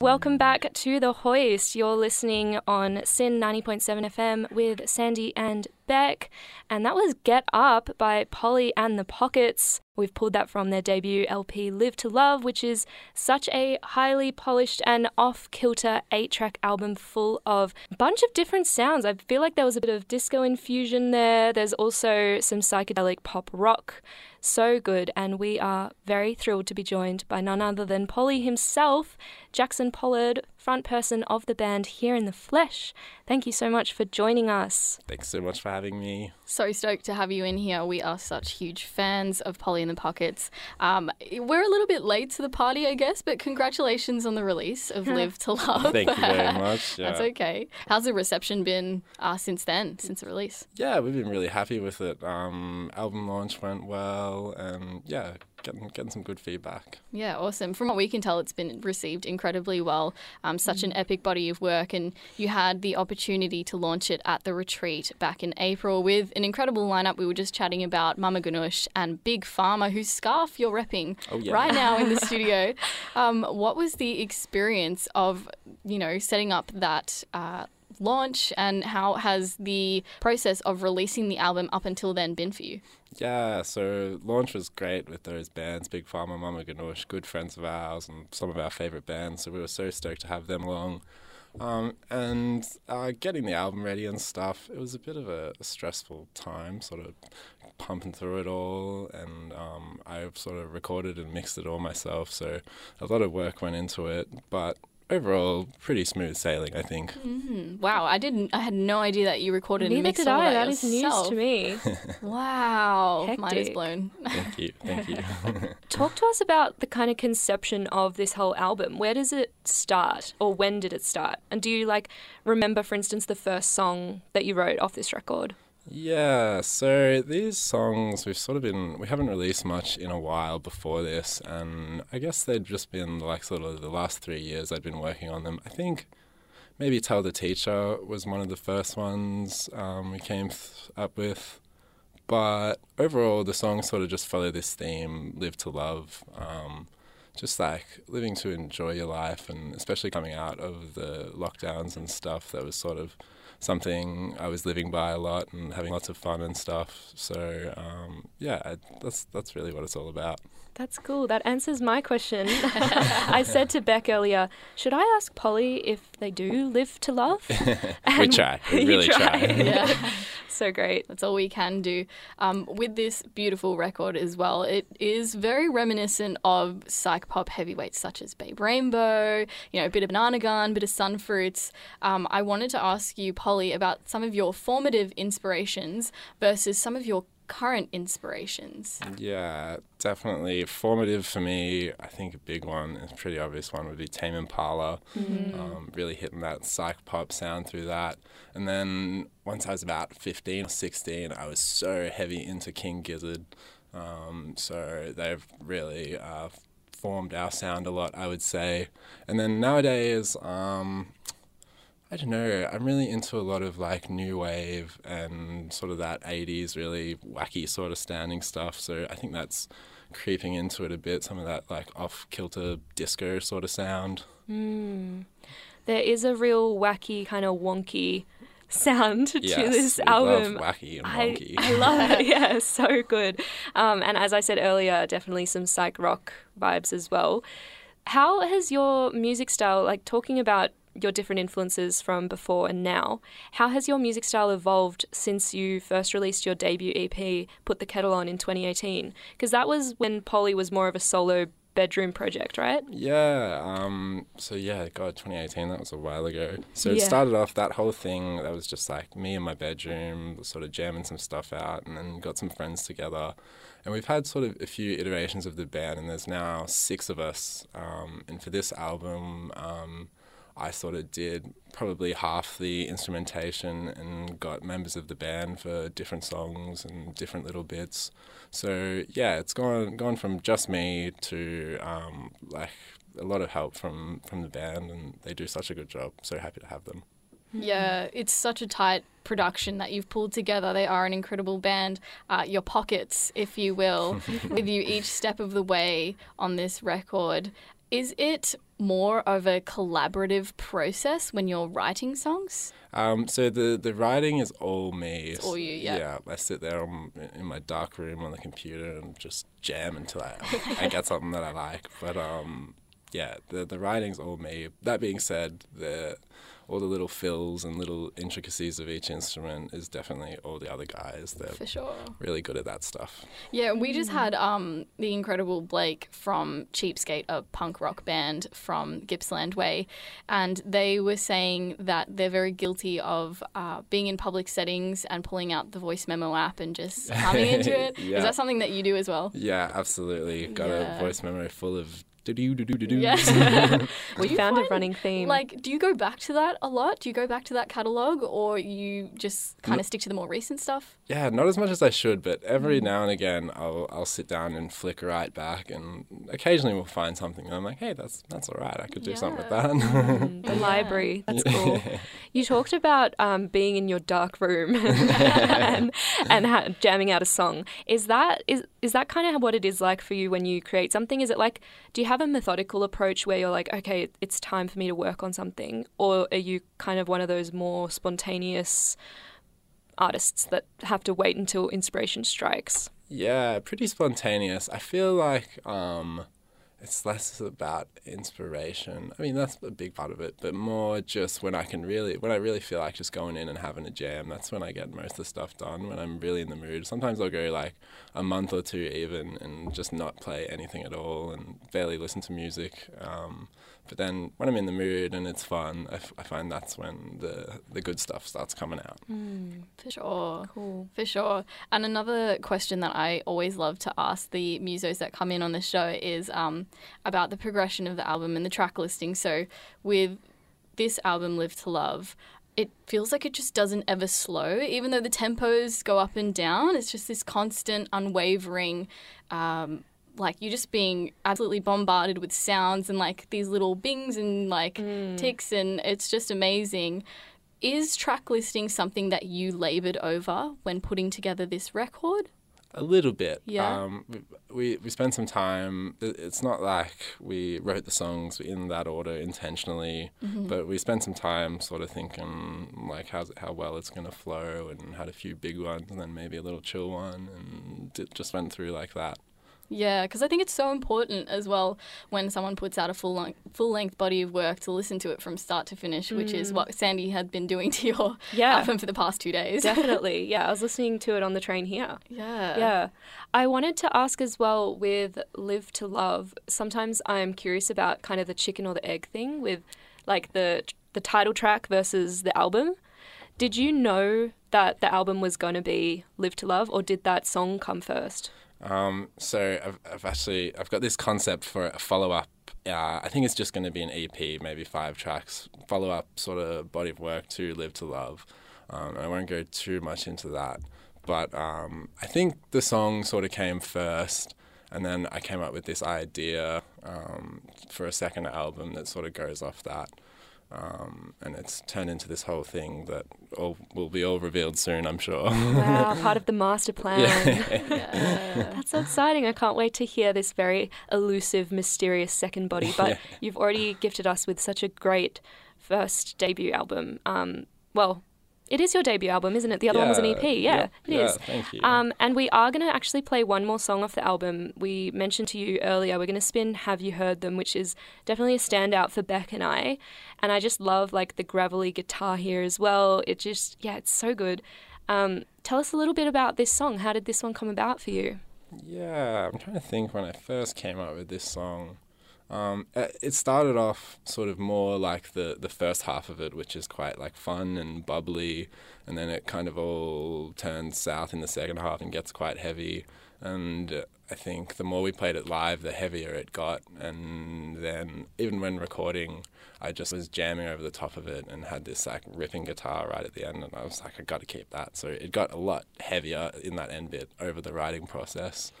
Welcome back to The Hoist. You're listening on SYN 90.7 FM with Sandie and Bec. And that was Get Up by Polly and the Pockets. We've pulled that from their debut LP Live to Love, which is such a highly polished and off kilter eight track album full of a bunch of different sounds. I feel like there was a bit of disco infusion there. There's also some psychedelic pop rock. So good, and we are very thrilled to be joined by none other than Polly himself, Jackson Pollerd, front person of the band here in the flesh. Thank you so much for joining us. Thanks so much for having me. So stoked to have you in here. We are such huge fans of Polly and the Pockets. Um, we're a little bit late to the party, I guess, but congratulations on the release of Live to Love. Thank you very much. Yeah. That's okay. How's the reception been uh, since then, since the release? Yeah, we've been really happy with it. Um, album launch went well, and yeah, getting getting some good feedback. Yeah, awesome. From what we can tell, it's been received incredibly well. Um, such an mm. epic body of work, and you had the opportunity to launch it at the retreat back in April with an incredible lineup. We were just chatting about Mama Ganoush and Big Pharma, whose scarf you're repping oh, yeah. right now in the studio. Um, what was the experience of you know setting up that? Uh, launch and how has the process of releasing the album up until then been for you? Yeah, so launch was great with those bands, Big Pharma, Mama Ganoush, good friends of ours, and some of our favourite bands. So we were so stoked to have them along. Um, and uh, getting the album ready and stuff, it was a bit of a, stressful time, sort of pumping through it all. And um, I sort of recorded and mixed it all myself, so a lot of work went into it. But overall pretty smooth sailing, I think. Mm-hmm. Wow, I didn't. I had no idea that you recorded Neither and mixed did all I. that, that is news to me. wow, Hectic. mind is blown. Thank you, thank you. Talk to us about the kind of conception of this whole album. Where does it start, or when did it start? And do you like remember, for instance, the first song that you wrote off this record? Yeah, so these songs we've sort of been we haven't released much in a while before this, and I guess they'd just been like sort of the last three years I'd been working on them. I think maybe Tell the Teacher was one of the first ones um, we came th- up with, but overall the songs sort of just follow this theme: live to love. Um, just like living to enjoy your life, and especially coming out of the lockdowns and stuff, that was sort of something I was living by a lot and having lots of fun and stuff. So um, yeah, I, that's that's really what it's all about. That's cool. That answers my question. I said to Bec earlier, should I ask Polly if they do live to love? we try. We really try. try. yeah. So great. That's all we can do. Um, with this beautiful record as well, it is very reminiscent of psych pop heavyweights such as Babe Rainbow, you know, a bit of Banana Gun, a bit of Sunfruits. Um, I wanted to ask you, Polly, about some of your formative inspirations versus some of your current inspirations? Yeah, definitely formative for me. I think a big one, a pretty obvious one, would be Tame Impala. Mm. Um, really hitting that psych pop sound through that. And then once I was about 15 or 16, I was so heavy into King Gizzard. Um, so they've really uh, formed our sound a lot, I would say. And then nowadays, um, I don't know. I'm really into a lot of like new wave and sort of that 80s really wacky sort of standing stuff. So I think that's creeping into it a bit. Some of that like off kilter disco sort of sound. Mm. There is a real wacky kind of wonky sound yes, to this album. wacky and wonky. I, I love it. Yeah, so good. Um, and as I said earlier, definitely some psych rock vibes as well. How has your music style, like talking about your different influences from before and now. How has your music style evolved since you first released your debut EP, Put the Kettle On, in 2018? Because that was when Polly was more of a solo bedroom project, right? Yeah. Um, so yeah, God, 2018. That was a while ago. So it started off that whole thing. That was just like me in my bedroom, sort of jamming some stuff out, and then got some friends together. And we've had sort of a few iterations of the band, and there's now six of us. Um, and for this album, um, I sort of did probably half the instrumentation and got members of the band for different songs and different little bits. So yeah, it's gone gone from just me to um, like a lot of help from from the band, and they do such a good job. So happy to have them. Yeah, it's such a tight production that you've pulled together. They are an incredible band, uh, your pockets, if you will, with you each step of the way on this record Is it more of a collaborative process when you're writing songs? Um, so the the writing is all me. It's all you, yeah. Yeah, I sit there on, in my dark room on the computer and just jam until I, I get something that I like. But um, yeah, the the writing's all me. That being said, the all the little fills and little intricacies of each instrument is definitely all the other guys. They're For sure. really good at that stuff. Yeah, we just had um, the incredible Blake from Cheapskate, a punk rock band from Gippsland Way, and they were saying that they're very guilty of uh, being in public settings and pulling out the voice memo app and just humming into it. Is Yeah. that something that you do as well? Yeah, absolutely. Got Yeah. a voice memo full of do do do do do do. Yeah. We Do you found a running theme. Like, do you go back to that a lot? Do you go back to that catalog, or you just kind of stick to the more recent stuff? Yeah, not as much as I should, but every now and again I'll I'll sit down and flick right back, and occasionally we'll find something, and I'm like, hey, that's that's all right. I could do something with that. Mm, the Yeah. library. That's cool. You talked about um, being in your dark room and, and ha- jamming out a song. Is that is is that kind of what it is like for you when you create something? Is it like do you have a methodical approach where you're like, okay, it's time for me to work on something, or are you kind of one of those more spontaneous artists that have to wait until inspiration strikes? yeah, pretty spontaneous. I feel like um, it's less about inspiration. I mean, that's a big part of it, but more just when I can really, when I really feel like just going in and having a jam. That's when I get most of the stuff done. When I'm really in the mood. Sometimes I'll go like a month or two even and just not play anything at all and barely listen to music. Um, but then when I'm in the mood and it's fun, I, f- I find that's when the the good stuff starts coming out. For sure. Cool. For sure. And another question that I always love to ask the musos that come in on the show is um, about the progression of the album and the track listing. So with this album, Live to Love, it feels like it just doesn't ever slow, even though the tempos go up and down. It's just this constant, unwavering. Um, like you're just being absolutely bombarded with sounds and like these little bings and like ticks, and it's just amazing. Is track listing something that you labored over when putting together this record? A little bit. Yeah. Um, we, we we spent some time. It's not like we wrote the songs in that order intentionally, Mm-hmm. but we spent some time sort of thinking like how's how well it's going to flow and had a few big ones and then maybe a little chill one and it just went through like that. Yeah, because I think it's so important as well when someone puts out a full length, full length body of work to listen to it from start to finish, which is what mm. Sandie had been doing to your Yeah. album for the past two days. Definitely. Yeah, I was listening to it on the train here. yeah. Yeah. I wanted to ask as well with Live to Love, sometimes I'm curious about kind of the chicken or the egg thing with like the the title track versus the album. Did you know that the album was going to be Live to Love or did that song come first? Um, so I've, I've actually I've got this concept for a follow up. Uh, I think it's just going to be an EP, maybe five tracks, follow up sort of body of work to Live to Love. Um, I won't go too much into that, but um, I think the song sort of came first, and then I came up with this idea um, for a second album that sort of goes off that. Um, and it's turned into this whole thing that all will be all revealed soon, I'm sure. Wow, part of the master plan. Yeah. That's so exciting. I can't wait to hear this very elusive, mysterious second body. But Yeah. you've already gifted us with such a great first debut album. Um, well, it is your debut album, isn't it? The other one was an EP. Yeah, it is. Thank you. Um, and we are going to actually play one more song off the album. We mentioned to you earlier, we're going to spin Have You Heard Them, which is definitely a standout for Bec and I. And I just love like the gravelly guitar here as well. It just, yeah, it's so good. Um, tell us a little bit about this song. How did this one come about for you? Yeah, I'm trying to think when I first came up with this song. Um, uh, it started off sort of more like the, the first half of it, which is quite like fun and bubbly, and then it kind of all turns south in the second half and gets quite heavy. And uh, I think the more we played it live, the heavier it got. And then even when recording, I just was jamming over the top of it and had this like ripping guitar right at the end, and I was like, I got to keep that. So it got a lot heavier in that end bit over the writing process.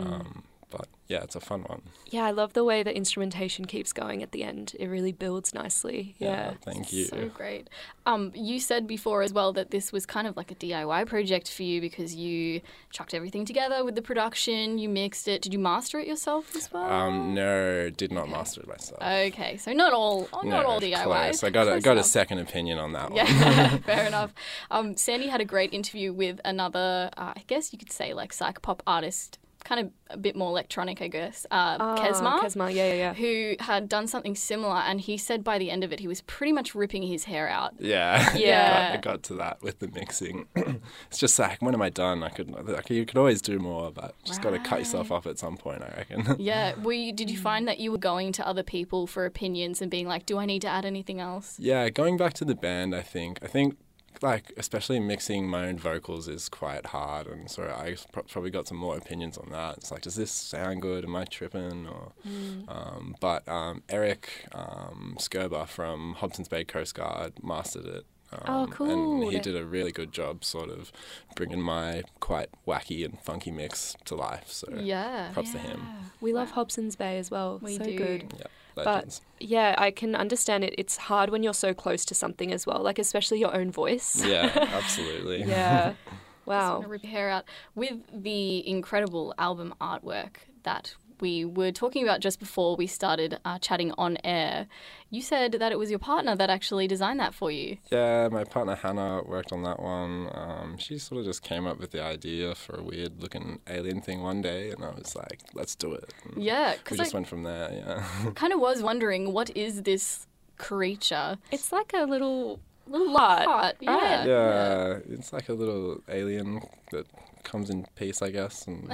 Um, but yeah, it's a fun one. Yeah, I love the way the instrumentation keeps going at the end. It really builds nicely. Yeah. thank you. So great. Um, you said before as well that this was kind of like a DIY project for you because you chucked everything together with the production, you mixed it. Did you master it yourself as well? Um, no, did not master it myself. Okay, so not all, oh, not no, all DIY. Close. I got a, got a second opinion on that one. Yeah, fair enough. Um, Sandie had a great interview with another, uh, I guess you could say, like psychopop artist, kind of a bit more electronic, I guess. Uh, Ah, Kesma, Kesma, yeah, yeah, yeah. who had done something similar, and he said by the end of it, he was pretty much ripping his hair out. Yeah, Yeah. I, got, I got to that with the mixing. it's just like when am I done? I could, like, you could always do more, but just got to cut yourself off at some point. I reckon. Yeah, were you, did you find that you were going to other people for opinions and being like, "Do I need to add anything else?" yeah, going back to the band, I think, I think, like, especially mixing my own vocals is quite hard, and so I probably got some more opinions on that. It's like, does this sound good? Am I tripping? Or, um, but um, Eric um, Skerber from Hobson's Bay Coast Guard mastered it. Um, Oh, cool. And he did a really good job, sort of bringing my quite wacky and funky mix to life. So Yeah. props to him. We love Hobson's Bay as well. We so do. good. Yeah, But yeah, I can understand it. It's hard when you're so close to something as well, like especially your own voice. yeah, absolutely. Yeah. Wow. want to rip your hair out with the incredible album artwork that we were talking about just before we started uh, chatting on air. You said that it was your partner that actually designed that for you. Yeah, my partner Hannah worked on that one. Um, she sort of just came up with the idea for a weird looking alien thing one day, and I was like, let's do it. And Yeah, we just I went from there, yeah. kind of was wondering what is this creature? It's like a little Little Heart, heart, yeah. right? yeah, it's like a little alien that comes in peace, I guess, and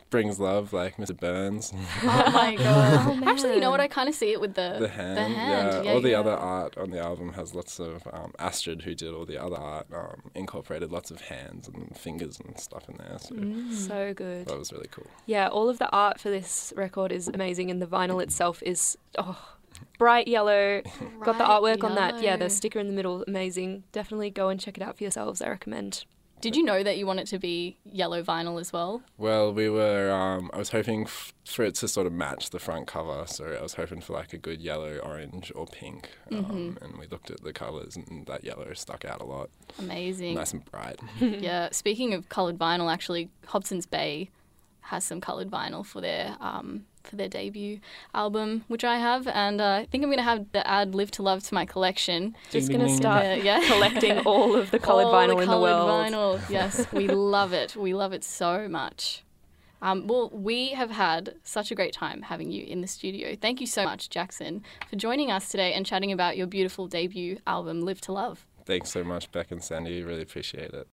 brings love, like Mr. Burns. Oh my god! Oh, Actually, you know what? I kind of see it with the the hand, The hand, yeah. All the other art on the album has lots of um, Astrid, who did all the other art, um, incorporated lots of hands and fingers and stuff in there. So Mm. so good. that was really cool. Yeah, all of the art for this record is amazing, and the vinyl itself is oh, bright yellow. Got the Bright artwork on that. Yeah, the sticker in the middle, amazing. Definitely go and check it out for yourselves. I recommend. Did you know that you want it to be yellow vinyl as well? Well, we were. Um, I was hoping f- for it to sort of match the front cover, so I was hoping for like a good yellow, orange, or pink. Um, Mm-hmm. And we looked at the colors, and that yellow stuck out a lot. Amazing. Nice and bright. yeah. Speaking of coloured vinyl, actually, Hobson's Bay has some coloured vinyl for their um, for their debut album, which I have, and uh, I think I'm gonna have to add "Live to Love" to my collection. Just gonna ding, ding. start Uh, yeah. collecting all of the coloured All vinyl in the coloured world. Vinyl. Yes, we love it. We love it so much. Um, well, we have had such a great time having you in the studio. Thank you so much, Jackson, for joining us today and chatting about your beautiful debut album, Live to Love. Thanks so much, Bec and Sandie. Really appreciate it.